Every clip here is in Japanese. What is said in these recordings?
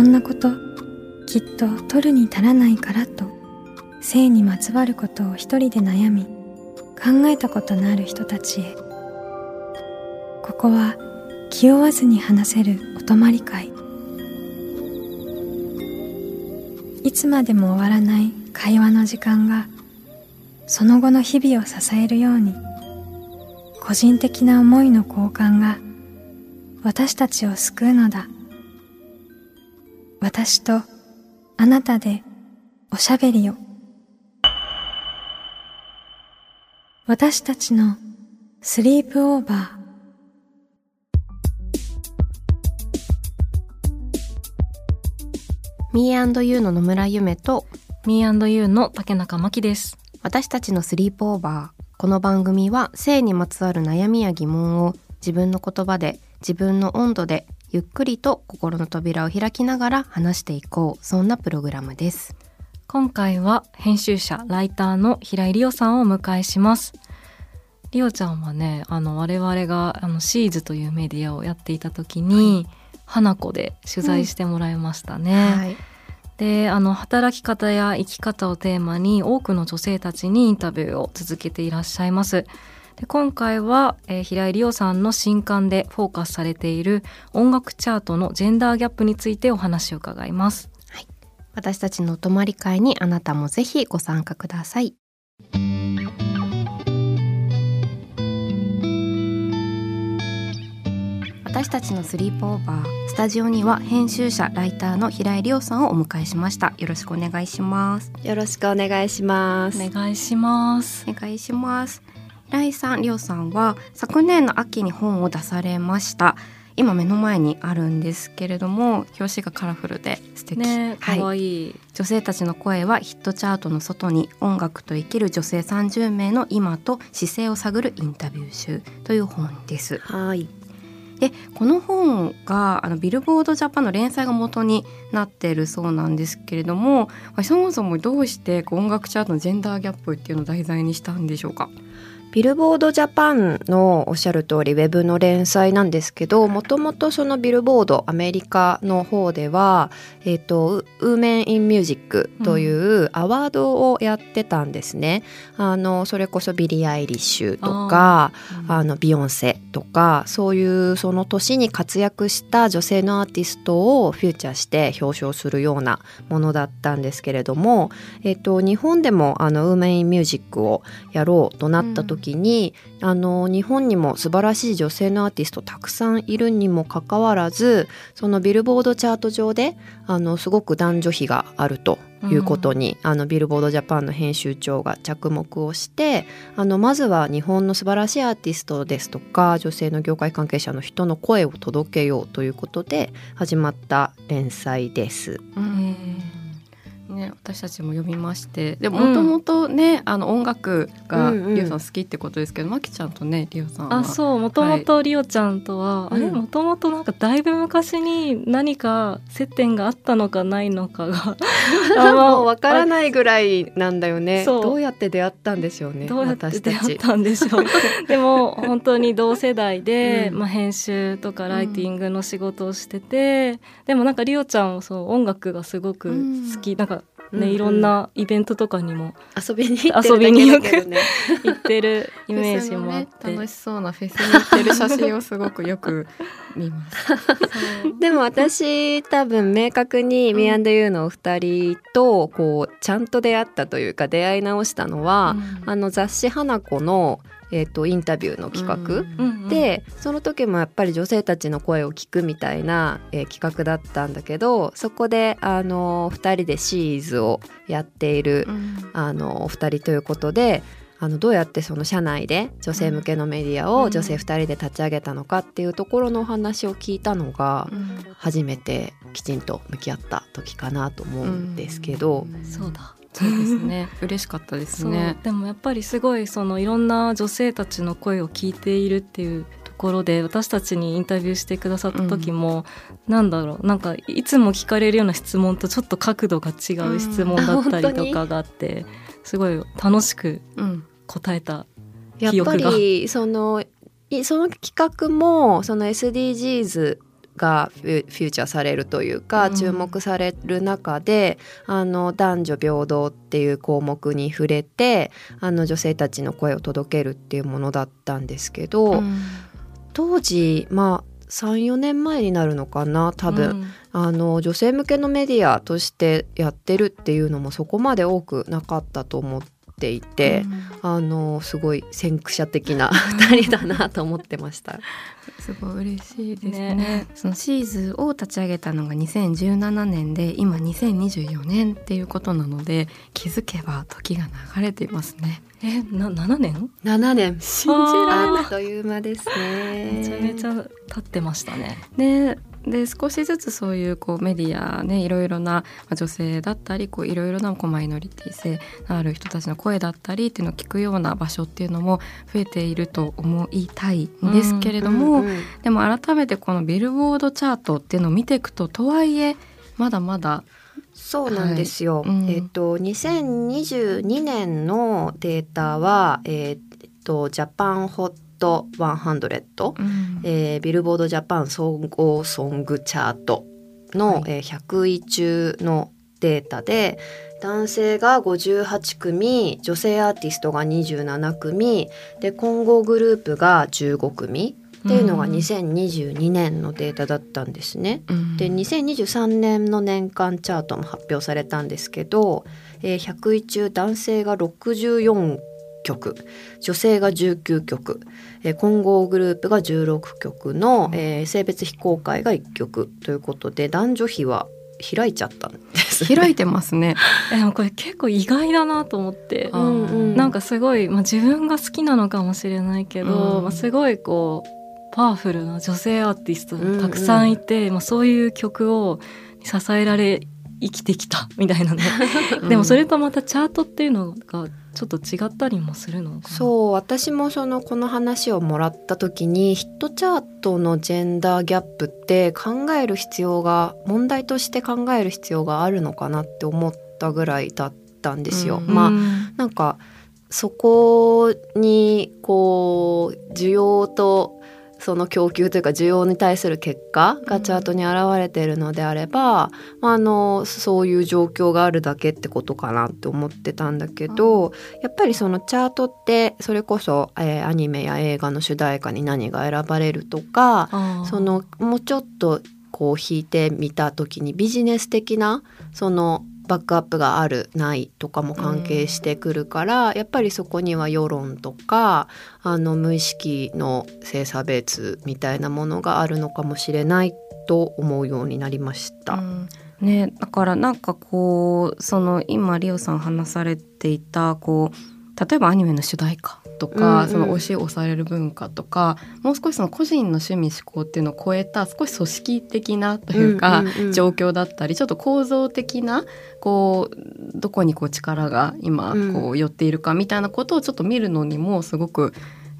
こんなこときっと取るに足らないからと性にまつわることを一人で悩み考えたことのある人たちへ。ここは気負わずに話せるお泊まり会。いつまでも終わらない会話の時間がその後の日々を支えるように個人的な思いの交換が私たちを救うのだ。私とあなたでおしゃべりを。私たちのスリープオーバー。ミーユーの野村ゆめと。ミーユーの竹中真希です。私たちのスリープオーバー。この番組は性にまつわる悩みや疑問を自分の言葉で自分の温度でゆっくりと心の扉を開きながら話していこう。そんなプログラムです。今回は編集者ライターの平井理央さんをお迎えします。リオちゃんはねあの我々があのシーズというメディアをやっていた時に、はい。花子で取材してもらいましたね。うん。はい、であの働き方や生き方をテーマに多くの女性たちにインタビューを続けていらっしゃいます。で今回は、えー、平井理央さんの新刊でフォーカスされている音楽チャートのジェンダーギャップについてお話を伺います。はい、私たちのお泊まり会にあなたもぜひご参加ください。私たちのスリープオーバースタジオには編集者ライターの平井理央さんをお迎えしました。よろしくお願いします。よろしくお願いします。お願いします。お願いします平井さん理央さんは昨年の秋に本を出されました。今目の前にあるんですけれども表紙がカラフルで素敵。ね可愛、いい、女性たちの声はヒットチャートの外に音楽と生きる女性30名の今と姿勢を探るインタビュー集という本です。はい。でこの本があのビルボードジャパンの連載が元になっているそうなんですけれどもそもそもどうして音楽チャートのジェンダーギャップっていうのを題材にしたんでしょうか？ビルボードジャパンのおっしゃる通りウェブの連載なんですけどもともとそのビルボードアメリカの方では、えーと、 Women in Music というアワードをやってたんですね。うん、あのそれこそビリー・アイリッシュとかあ、うん、のビヨンセとかそういうその年に活躍した女性のアーティストをフューチャーして表彰するようなものだったんですけれども、えーと、日本でもあのウーメン・イン・ミュージックをやろうとなった時時にあの日本にも素晴らしい女性のアーティストたくさんいるにもかかわらずそのビルボードチャート上であのすごく男女比があるということに、うん、あのビルボードジャパンの編集長が着目をしてあのまずは日本の素晴らしいアーティストですとか女性の業界関係者の人の声を届けようということで始まった連載です。うんね、私たちも読みまして。でもともとね、うん、あの音楽がリオさん好きってことですけど、うんうん、まきちゃんとねリオさんあそうもともとリオちゃんとは、はい、あれもともとなんかだいぶ昔に何か接点があったのかないのかが もうわからないぐらいなんだよね。どうやって出会ったんでしょうねどうやって出会ったんでしょう。でも本当に同世代で、うん、まあ、編集とかライティングの仕事をしてて、でもなんかリオちゃんもそう音楽がすごく好き、なんかね、いろんなイベントとかにも遊びに行ってるだけだね、行ってるイメージもあって、ね、楽しそうなフェスに行ってる写真をすごくよく見ます。でも私多分明確に Me&You のお二人とこうちゃんと出会ったというか出会い直したのは、うん、あの雑誌「花子」のえーと、インタビューの企画、うんうん、でその時もやっぱり女性たちの声を聞くみたいな、えー、企画だったんだけどそこであの2人でシーズをやっている、うん、あのお二人ということであのどうやってその社内で女性向けのメディアを女性2人で立ち上げたのかっていうところのお話を聞いたのが初めてきちんと向き合った時かなと思うんですけど。うん、そうだそうですね。嬉しかったですね。でもやっぱりすごいそのいろんな女性たちの声を聞いているっていうところで私たちにインタビューしてくださった時も、うん、なんだろう。なんかいつも聞かれるような質問とちょっと角度が違う質問だったりとかがあって、うん、すごい楽しく答えた記憶が。やっぱりそのその企画もその SDGs がフューチャーされるというか、うん。注目される中であの男女平等っていう項目に触れてあの女性たちの声を届けるっていうものだったんですけど、うん。当時まあ34年前になるのかな多分、うん。あの女性向けのメディアとしてやってるっていうのもそこまで多くなかったと思っていて、あのすごい先駆者的な 2人だなと思ってました。すごい嬉しいですね。ね。そのシーズを立ち上げたのが2017年で今2024年っていうことなので気づけば時が流れていますね。えな7年？7年。信じられない。あっという間ですね。めちゃめちゃ経ってましたね。ねで少しずつそういうこうメディアねいろいろなまあ女性だったりこういろいろなこうマイノリティ性のある人たちの声だったりっていうのを聞くような場所っていうのも増えていると思いたいんですけれども、うんうんでも改めてこのビルボードチャートっていうのを見ていくととはいえまだまだそうなんですよ。はい。うん。えっと2022年のデータはえっとジャパンホット100、うんえービルボード。ジャパン総合ソングチャートの、はい。えー100位中のデータで男性が58組女性アーティストが27組で混合グループが15組。っていうのがうん。2022年のデータだったんですね。うん。で2023年の年間チャートも発表されたんですけど、えー100位中男性が64曲。女性が19曲、えー混合グループが16曲の、えー性別非公開が1曲。ということで男女比は開いちゃったんです。開いてますね。えでもこれ結構意外だなと思って。うんうん。なんかすごい、まあ、自分が好きなのかもしれないけど、うん。まあ、すごいこうパワフルな女性アーティストがたくさんいて、まあ、そういう曲を支えられ生きてきたみたいなね。でもそれとまたチャートっていうのがちょっと違ったりもするのそう私もそのこの話をもらった時にヒットチャートのジェンダーギャップって考える必要が問題として考える必要があるのかなって思ったぐらいだったんですよ。うんまあうんなんかそこにこう需要とその供給というか需要に対する結果がチャートに現れているのであれば、まあ、あのそういう状況があるだけってことかなって思ってたんだけど、やっぱりそのチャートってそれこそ、えーアニメや映画の主題歌に何が選ばれるとかそのもうちょっとこう引いてみた時にビジネス的なそのバックアップがあるないとかも関係してくるから、やっぱりそこには世論とかあの無意識の性差別みたいなものがあるのかもしれないと思うようになりました。うん。ね、だからなんかこうその今リオさん話されていたこう例えばアニメの主題歌とか、うんうん。その推し押される文化とかもう少しその個人の趣味思考っていうのを超えた少し組織的なというか、うんうんうん。状況だったりちょっと構造的なこうどこにこう力が今うん。こう寄っているかみたいなことをちょっと見るのにもすごく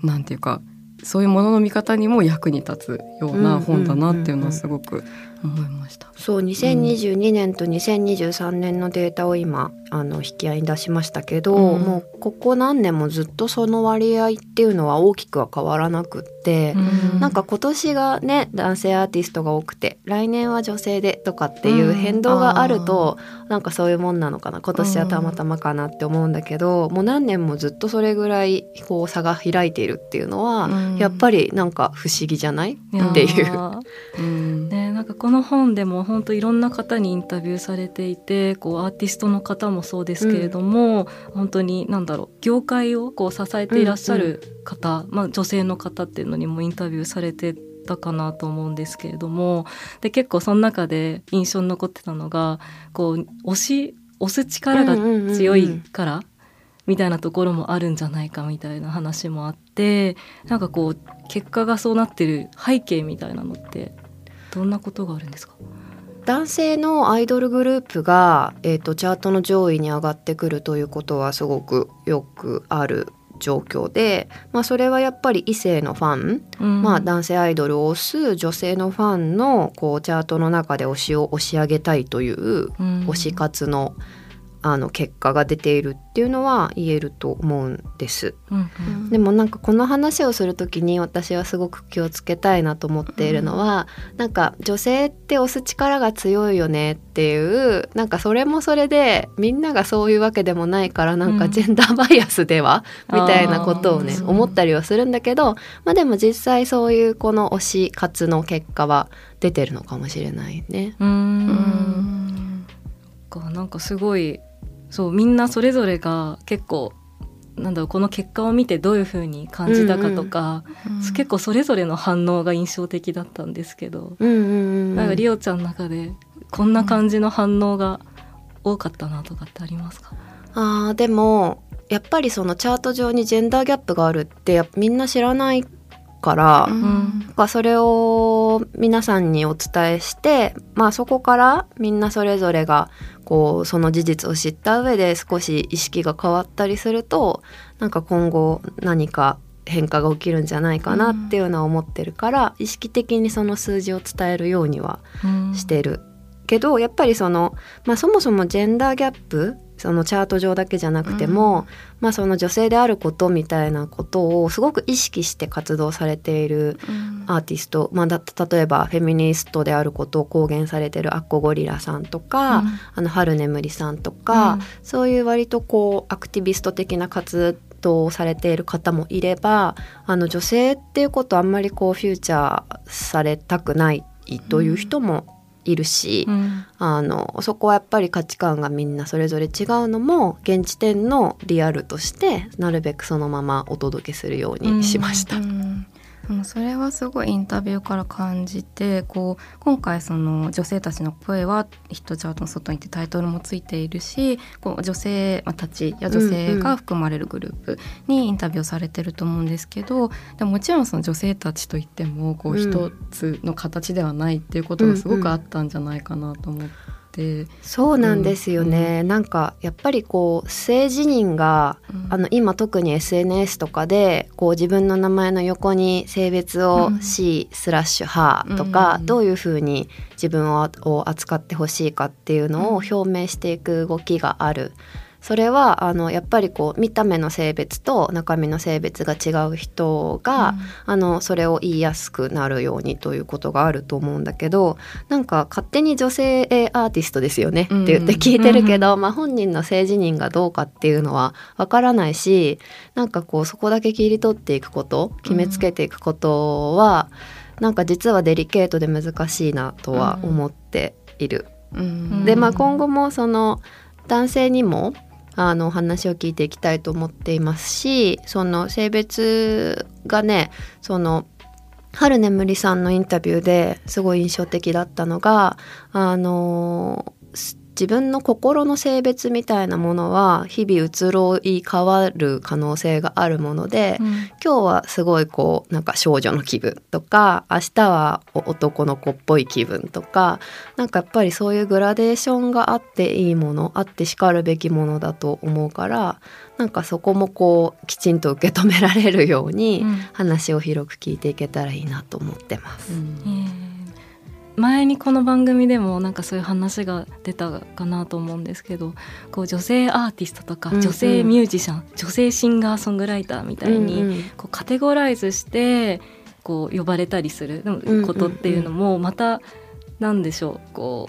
なんていうかそういうものの見方にも役に立つような本だなっていうのはすごく思いました。そう2022年と2023年のデータを今あの引き合いに出しましたけど、うん。もうここ何年もずっとその割合っていうのは大きくは変わらなくって、うん。なんか今年がね男性アーティストが多くて来年は女性でとかっていう変動があると、なんかそういうもんなのかな今年はたまたまかなって思うんだけど、もう何年もずっとそれぐらいこう差が開いているっていうのは、うん。やっぱりなんか不思議じゃない？っていう。うん。ね、なんかこの本でも本当いろんな方にインタビューされていてこうアーティストの方もそうですけれども、本当に何だろう業界をこう支えていらっしゃる方、まあ、女性の方っていうのにもインタビューされてたかなと思うんですけれどもで結構その中で印象に残ってたのがこう押し押す力が強いから。みたいなところもあるんじゃないかみたいな話もあってなんかこう結果がそうなってる背景みたいなのってどんなことがあるんですか？男性のアイドルグループが、えー、とチャートの上位に上がってくるということはすごくよくある状況で、まあ、それはやっぱり異性のファン、うん。まあ、男性アイドルを推す女性のファンのこうチャートの中で推しを押し上げたいといううん。推し活のあの結果が出ているっていうのは言えると思うんです。うんでもなんかこの話をする時に私はすごく気をつけたいなと思っているのは、なんか女性って押す力が強いよねっていうなんかそれもそれでみんながそういうわけでもないからなんうん。かジェンダーバイアスでは、みたいなことをね思ったりはするんだけど、まあ、でも実際そういうこの推し活の結果は出てるのかもしれないね。うーん。うん。かなんかすごいそうみんなそれぞれが結構なんだろうこの結果を見てどういう風に感じたかとか、結構それぞれの反応が印象的だったんですけど、うんうんうんなんかリオちゃんの中でこんな感じの反応が多かったなとかってありますか、あーでもやっぱりそのチャート上にジェンダーギャップがあるってみんな知らないから、うんかそれを皆さんにお伝えして、まあ、そこからみんなそれぞれがこうその事実を知った上で少し意識が変わったりするとなんか今後何か変化が起きるんじゃないかなっていうのは思ってるから、意識的にその数字を伝えるようにはうんしてる。けどやっぱりその、まあ、そもそもジェンダーギャップそのチャート上だけじゃなくても、まあ、その女性であることみたいなことをすごく意識して活動されているアーティスト、まあ、だ例えばフェミニストであることを公言されてるアッコゴリラさんとか、あの春眠りさんとか、うん。そういう割とこうアクティビスト的な活動をされている方もいればあの女性っていうことあんまりこうフューチャーされたくないという人もいるし、うんあのそこはやっぱり価値観がみんなそれぞれ違うのも現時点のリアルとしてなるべくそのままお届けするようにしました。うんでもそれはすごいインタビューから感じてこう今回その女性たちの声はヒットチャートの外にってタイトルもついているしこう女性たちや女性が含まれるグループにインタビューをされてると思うんですけどでももちろんその女性たちといってもこううん一つの形ではないっていうことがすごくあったんじゃないかなと思って。そうなんですよね、なんかやっぱりこう性自認があの今特に SNS とかでこう自分の名前の横に性別をうん。C スラッシュハとか、うんどういうふうに自分をを扱ってほしいかっていうのを表明していく動きがある。それはあのやっぱりこう見た目の性別と中身の性別が違う人が、あのそれを言いやすくなるようにということがあると思うんだけどなんか勝手に女性アーティストですよねって言って聞いてるけど、まあ、本人の性自認がどうかっていうのはわからないしなんかこうそこだけ切り取っていくこと決めつけていくことは、なんか実はデリケートで難しいなとは思っている。うん。でまあ今後もその男性にもあのお話を聞いていきたいと思っていますしその性別がねその春眠りさんのインタビューですごい印象的だったのがあの自分の心の性別みたいなものは日々移ろい変わる可能性があるもので、今日はすごいこうなんか少女の気分とか明日は男の子っぽい気分とかなんかやっぱりそういうグラデーションがあっていいものあってしかるべきものだと思うからなんかそこもこうきちんと受け止められるようにうん。話を広く聞いていけたらいいなと思ってます。えー前にこの番組でもなんかそういう話が出たかなと思うんですけどこう女性アーティストとかうんうん。女性ミュージシャン、女性シンガーソングライターみたいに、うんうんこうカテゴライズしてこう呼ばれたりするんうん。ことっていうのもまたなんでしょうこ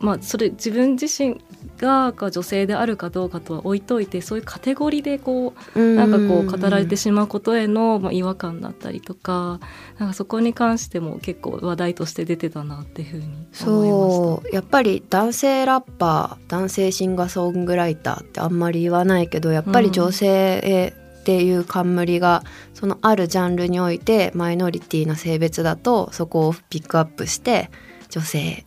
うまあそれ自分自身がが女性であるかどうかとは置いといてそういうカテゴリーでこうなんかこう語られてしまうことへのまあ違和感だったりとかなんかそこに関しても結構話題として出てたなっていうふうに思いました。そうやっぱり男性ラッパー男性シンガーソングライターってあんまり言わないけどやっぱり女性っていう冠がそのあるジャンルにおいてマイノリティな性別だとそこをピックアップして女性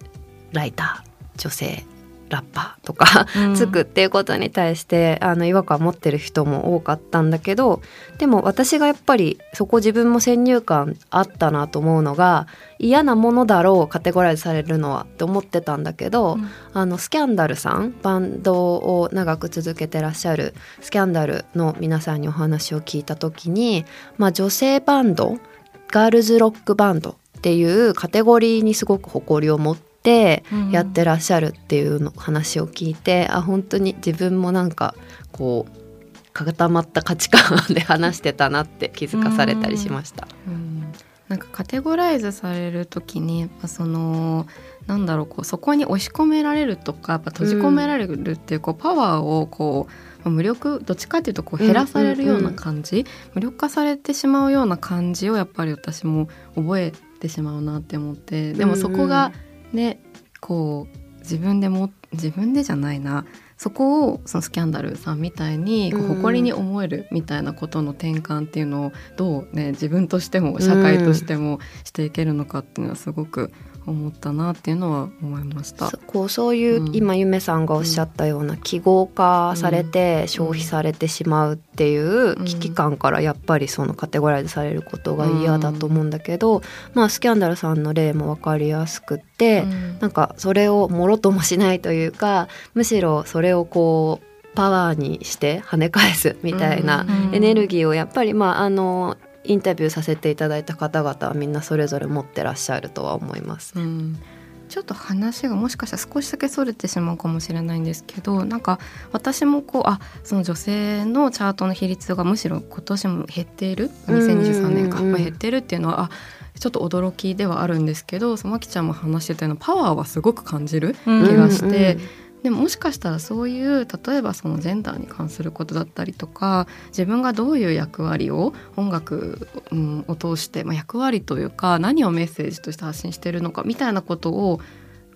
ライター女性ラッパーとかうん。つくっていうことに対してあの違和感を持ってる人も多かったんだけどでも私がやっぱりそこ自分も先入観あったなと思うのが嫌なものだろうカテゴライズされるのはって思ってたんだけど、うん。あのスキャンダルさんバンドを長く続けてらっしゃるスキャンダルの皆さんにお話を聞いた時に、まあ、女性バンドガールズロックバンドっていうカテゴリーにすごく誇りを持っててやってらっしゃるっていうの話を聞いて、あ本当に自分もなんかこう固まった価値観で話してたなって気づかされたりしました。うん。なんかカテゴライズされる時にやっぱそのなんだろうこうそこに押し込められるとかやっぱ閉じ込められるっていうこうパワーをこう無力どっちかっていうとこう減らされるような感じ、無力化されてしまうような感じをやっぱり私も覚えてしまうなって思ってでもそこがねこう自分でも自分でじゃないな。そこをそのスキャンダルさんみたいに誇りに思えるみたいなことの転換っていうのをどうね自分としても社会としてもしていけるのかっていうのはすごく思ったなっていうのは思いました。こうそういう、うん、今ゆめさんがおっしゃったような記号化されて消費されてしまうっていう危機感からやっぱりそのカテゴライズされることが嫌だと思うんだけど、うん、まあスキャンダルさんの例も分かりやすくって、うん、なんかそれをもろともしないというかむしろそれをこうパワーにして跳ね返すみたいなエネルギーをやっぱりまああのインタビューさせていただいた方々はみんなそれぞれ持ってらっしゃるとは思います、うん、ちょっと話がもしかしたら少しだけそれてしまうかもしれないんですけどなんか私もこうあその女性のチャートの比率がむしろ今年も減っている？2023年か、減ってるっていうのはあちょっと驚きではあるんですけどそまきちゃんも話してたようなパワーはすごく感じる気がして。うんうんでももしかしたらそういう例えばそのジェンダーに関することだったりとか自分がどういう役割を音楽、うん、を通して、まあ、役割というか何をメッセージとして発信してるのかみたいなことを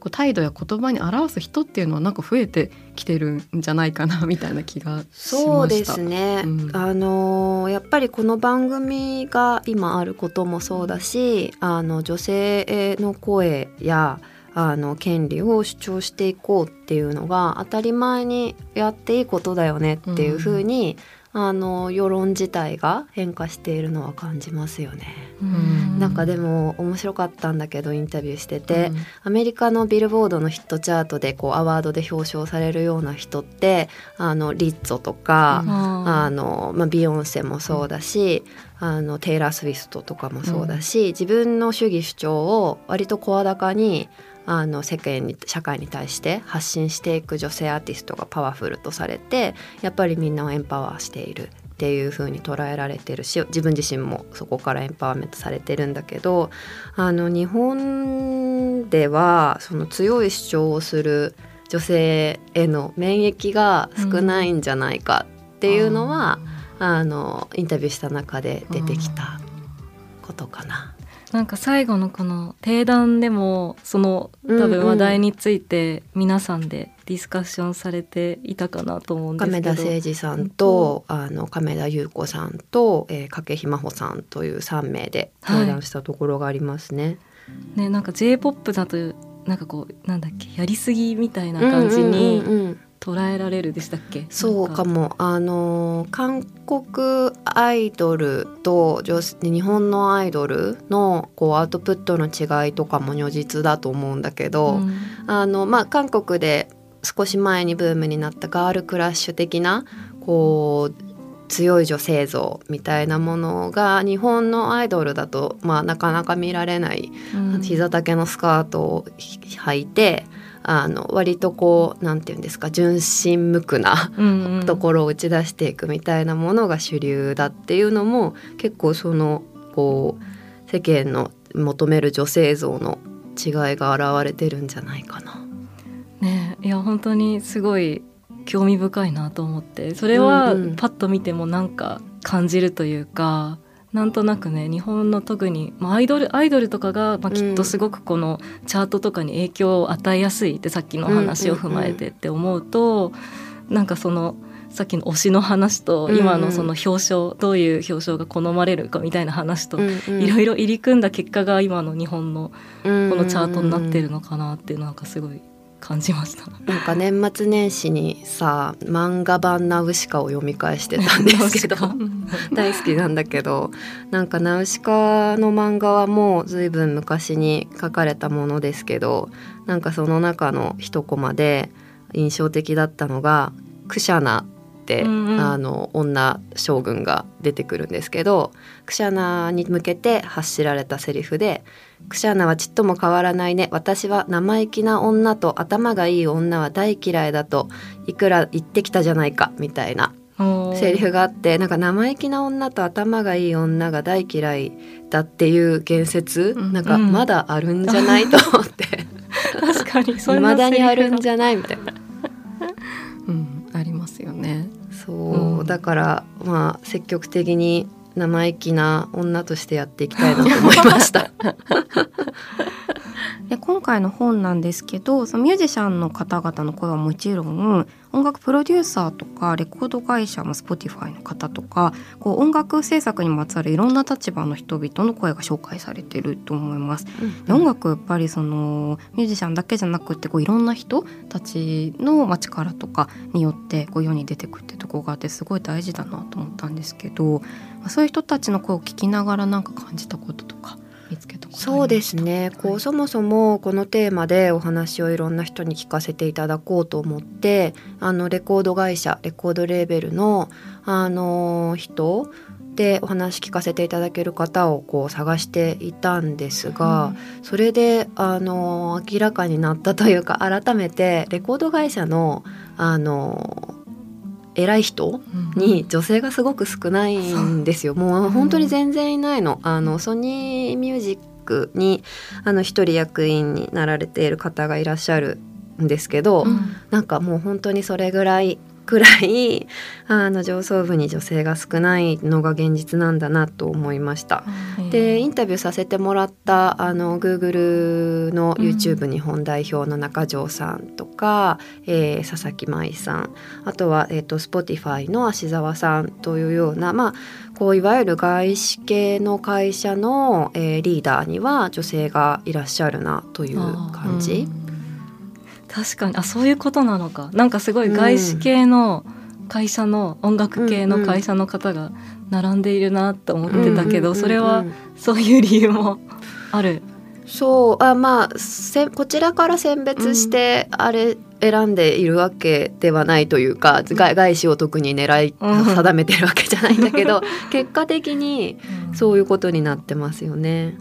こう態度や言葉に表す人っていうのはなんか増えてきてるんじゃないかな みたいな気がそうですね、うん、あのやっぱりこの番組が今あることもそうだしあの女性の声やあの権利を主張していこうっていうのが当たり前にやっていいことだよねっていうふうに、うん、あの世論自体が変化しているのは感じますよね。うん、なんかでも面白かったんだけどインタビューしてて、うん、アメリカのビルボードのヒットチャートでこうアワードで表彰されるような人ってあのリッツォとか、あのまあ、ビヨンセもそうだし、あのテイラー・スウィストとかもそうだし、自分の主義主張を割と声高にあの世間に社会に対して発信していく女性アーティストがパワフルとされてやっぱりみんなをエンパワーしているっていう風に捉えられてるし自分自身もそこからエンパワーメントされてるんだけどあの日本ではその強い主張をする女性への免疫が少ないんじゃないかっていうのは、うん、あのインタビューした中で出てきたことかな。なんか最後のこの定談でもその多分話題について皆さんでディスカッションされていたかなと思うんですけど。亀田誠二さんと、あの亀田優子さんと、えー、掛ひまほさんという3名で定談したところがありますね。はい、ねなんか J−POP だとなんかこうなんだっけやりすぎみたいな感じに捉えられるでしたっけ？そうかも。あの韓国アイドルと日本のアイドルのこうアウトプットの違いとかも如実だと思うんだけど、うん、あのまあ韓国で少し前にブームになったガールクラッシュ的なこう強い女性像みたいなものが日本のアイドルだと、まあ、なかなか見られない、うん、膝丈のスカートを履いてあの割とこうなんて言うんですか純真無垢なところを打ち出していくみたいなものが主流だっていうのも結構そのこう世間の求める女性像の違いが現れてるんじゃないかな。ねいや本当にすごい興味深いなと思ってそれはパッと見てもなんか感じるというか、うん、なんとなくね日本の特に、まあ、アイドルアイドルとかが、まあ、きっとすごくこのチャートとかに影響を与えやすいってさっきの話を踏まえてって思うと、うなんかそのさっきの推しの話と今のその表彰、どういう表彰が好まれるかみたいな話といろいろ入り組んだ結果が今の日本のこのチャートになってるのかなっていうのなんかすごい感じました。なんか年末年始にさ漫画版ナウシカを読み返してたんですけど 大好きなんだけどなんかナウシカの漫画はもう随分昔に書かれたものですけどなんかその中の一コマで印象的だったのが「クシャナ」うんうん。あの女将軍が出てくるんですけどクシャナに向けて発しられたセリフで「クシャナはちっとも変わらないね。私は生意気な女と頭がいい女は大嫌いだといくら言ってきたじゃないか」みたいなセリフがあってなんか生意気な女と頭がいい女が大嫌いだっていう言説、うんなんかまだあるんじゃないと思って。確かにそんな 未だにあるんゃじゃないみたいなだからまあ積極的に生意気な女としてやっていきたいなと思いました。で今回の本なんですけどそのミュージシャンの方々の声はもちろん音楽プロデューサーとかレコード会社も Spotify の方とかこう音楽制作にまつわるいろんな立場の人々の声が紹介されてると思います。で音楽やっぱりそのミュージシャンだけじゃなくてこういろんな人たちのまあ力とかによってこう世に出てくってとこがあってすごい大事だなと思ったんですけど、まあ、そういう人たちの声を聞きながらなんか感じたこととか見つけとありましたそうですね。こうそもそもこのテーマでお話をいろんな人に聞かせていただこうと思ってあのレコード会社レコードレーベルのあの人でお話聞かせていただける方をこう探していたんですが、それであの明らかになったというか改めてレコード会社のあの偉い人に女性がすごく少ないんですよ。もう本当に全然いないの。あのソニーミュージックにあの一人役員になられている方がいらっしゃるんですけど、うんなんかもう本当にそれぐらいくらいあの上層部に女性が少ないのが現実なんだなと思いました。でインタビューさせてもらったあの Google の YouTube 日本代表の中条さんとか、えー佐々木舞さんあとは、えー、と Spotify の芦沢さんというような、まあ、こういわゆる外資系の会社の、えーリーダーには女性がいらっしゃるなという感じ。確かに。あそういうことなのか。なんかすごい外資系の会社の音楽系の会社の方が並んでいるなって思ってたけど、うんそれはうん。そういう理由もある？そう。あまあせこちらから選別してあれ選んでいるわけではないというか、外外資を特に狙いうん。定めてるわけじゃないんだけど 結果的にそういうことになってますよね。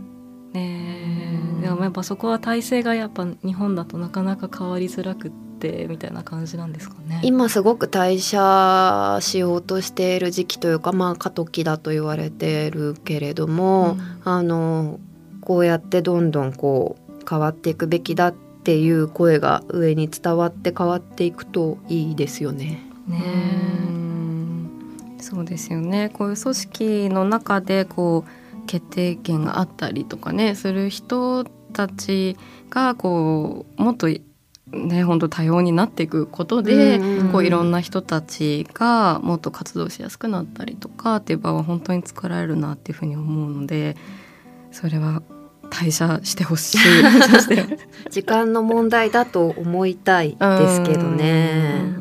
でもやっぱそこは体制がやっぱ日本だとなかなか変わりづらくってみたいな感じなんですかね。今すごく退社しようとしている時期というかまあ過渡期だと言われてるけれども、あのこうやってどんどんこう変わっていくべきだっていう声が上に伝わって変わっていくといいですよね。ねうん。そうですよね。こういう組織の中でこう決定権があったりとかねする人たちがこうもっとね本当多様になっていくことで、うんうんこういろんな人たちがもっと活動しやすくなったりとかっていう場は本当に作られるなっていうふうに思うのでそれは退社してほしい。時間の問題だと思いたいですけどね。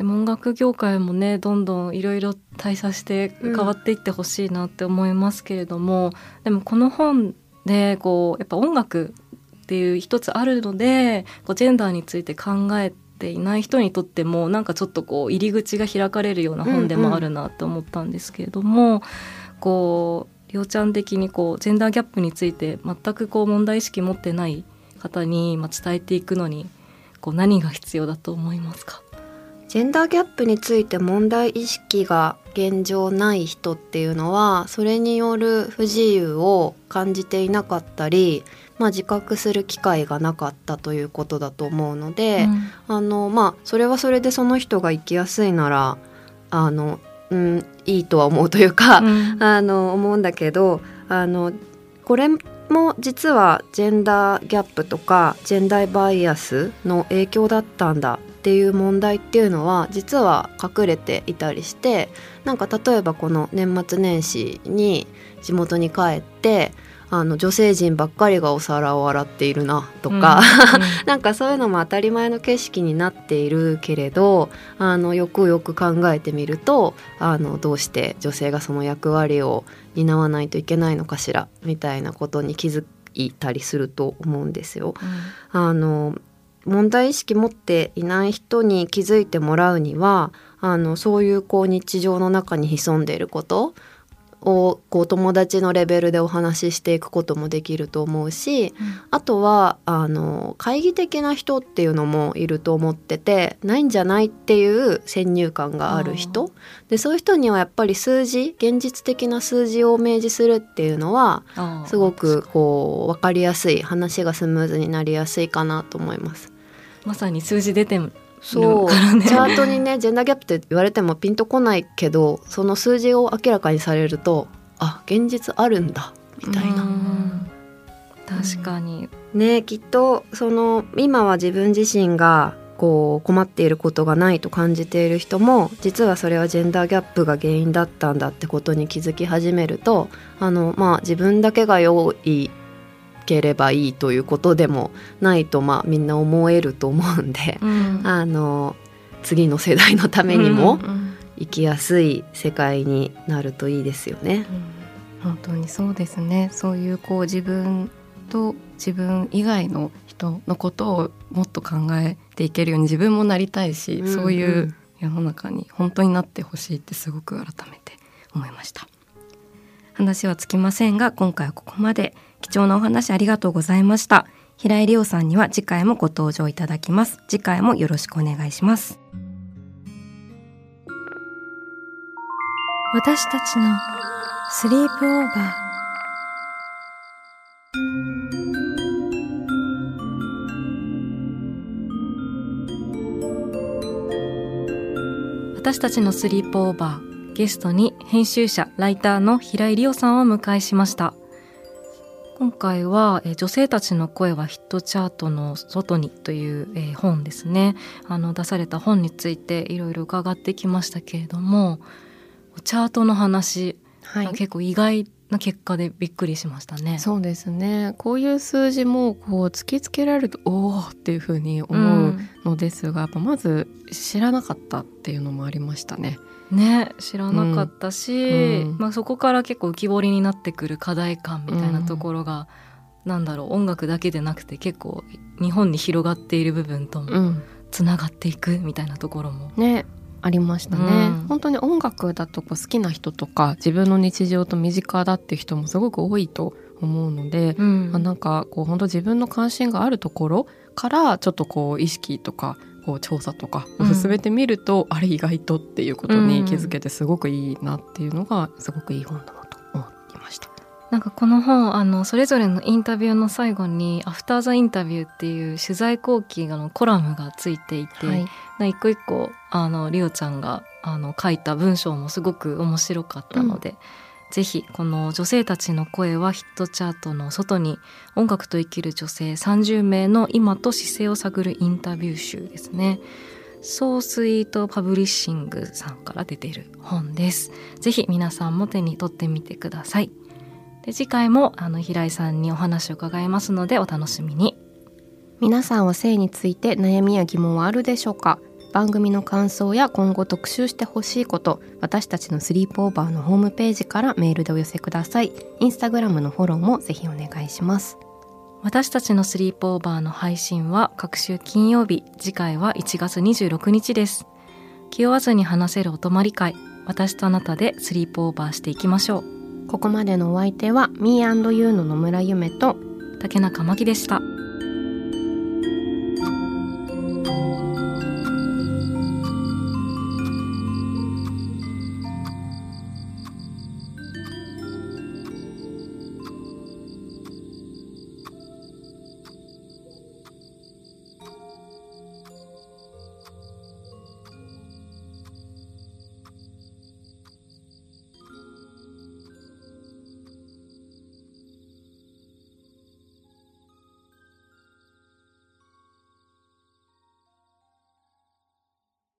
でも音楽業界もねどんどんいろいろ退社して変わっていってほしいなって思いますけれども、でもこの本でこうやっぱ音楽っていう一つあるのでこうジェンダーについて考えていない人にとってもなんかちょっとこう入り口が開かれるような本でもあるなって思ったんですけれども、こうりょうちゃん的にこうジェンダーギャップについて全くこう問題意識持ってない方にまあ伝えていくのにこう何が必要だと思いますか？ジェンダーギャップについて問題意識が現状ない人っていうのはそれによる不自由を感じていなかったり、まあ、自覚する機会がなかったということだと思うので、あのまあそれはそれでその人が生きやすいならあの、うん、いいとは思うというか、うん。あの思うんだけどあのこれも実はジェンダーギャップとかジェンダーバイアスの影響だったんだっていう問題っていうのは実は隠れていたりしてなんか例えばこの年末年始に地元に帰ってあの女性陣ばっかりがお皿を洗っているなとか、なんかそういうのも当たり前の景色になっているけれどあのよくよく考えてみるとあのどうして女性がその役割を担わないといけないのかしらみたいなことに気づいたりすると思うんですよ。あの問題意識持っていない人に気づいてもらうにはあのそういうこう日常の中に潜んでいることをこう友達のレベルでお話ししていくこともできると思うし、うん、あとはあの懐疑的な人っていうのもいると思っててないんじゃないっていう先入観がある人。でそういう人にはやっぱり数字現実的な数字を明示するっていうのはすごくこう分かりやすい話がスムーズになりやすいかなと思います。まさに数字出てそう、ね、チャートにねジェンダーギャップって言われてもピンとこないけどその数字を明らかにされるとあ現実あるんだみたいな。確かに、ねきっとその今は自分自身がこう困っていることがないと感じている人も実はそれはジェンダーギャップが原因だったんだってことに気づき始めるとあの、まあ、自分だけが良いければいいということでもないと、まあ、みんな思えると思うんで、うん、あの次の世代のためにも生きやすい世界になるといいですよね。うん、本当にそうですね。そういうこう自分と自分以外の人のことをもっと考えていけるように自分もなりたいし、うんうん、そういう世の中に本当になってほしいってすごく改めて思いました。話はつきませんが今回はここまで貴重なお話ありがとうございました。平井理央さんには次回もご登場いただきます。次回もよろしくお願いします。私たちのスリープオーバー。私たちのスリープオーバー。ゲストに編集者ライターの平井理央さんをお迎えしました。今回は、え女性たちの声はヒットチャートの外にという、え本ですねあの出された本についていろいろ伺ってきましたけれどもチャートの話、はい、結構意外な結果でびっくりしましたね。そうですねこういう数字もこう突きつけられるとおおっていうふうに思うのですが、うん、まず知らなかったっていうのもありましたね。ね知らなかったし、うん、まあ、そこから結構浮き彫りになってくる課題感みたいなところが、うん、なんだろう音楽だけでなくて結構日本に広がっている部分ともつながっていくみたいなところも。ねありましたね、うん、本当に音楽だとこう好きな人とか自分の日常と身近だっていう人もすごく多いと思うので、うん、まあ、なんかこう本当自分の関心があるところからちょっとこう意識とかこう調査とかを進めてみると、うん、あれ意外とっていうことに気づけてすごくいいなっていうのがすごくいい本だなと思いました。なんかこの本あのそれぞれのインタビューの最後に「アフター・ザ・インタビュー」っていう取材後期のコラムがついていて、はい、一個一個あのリオちゃんがあの書いた文章もすごく面白かったので、うんぜひこの女性たちの声はヒットチャートの外に音楽と生きる女性30名の今と姿勢を探るインタビュー集ですね。ソースイートパブリッシングさんから出ている本です。ぜひ皆さんも手に取ってみてください。で次回もあの平井さんにお話を伺いますのでお楽しみに。皆さんは性について悩みや疑問はあるでしょうか？番組の感想や今後特集してほしいこと私たちのスリープオーバーのホームページからメールでお寄せください。インスタグラムのフォローもぜひお願いします。私たちのスリープオーバーの配信は各週金曜日次回は1月26日です。気負わずに話せるお泊まり会私とあなたでスリープオーバーしていきましょう。ここまでのお相手は Me&You の野村夢と竹中真希でした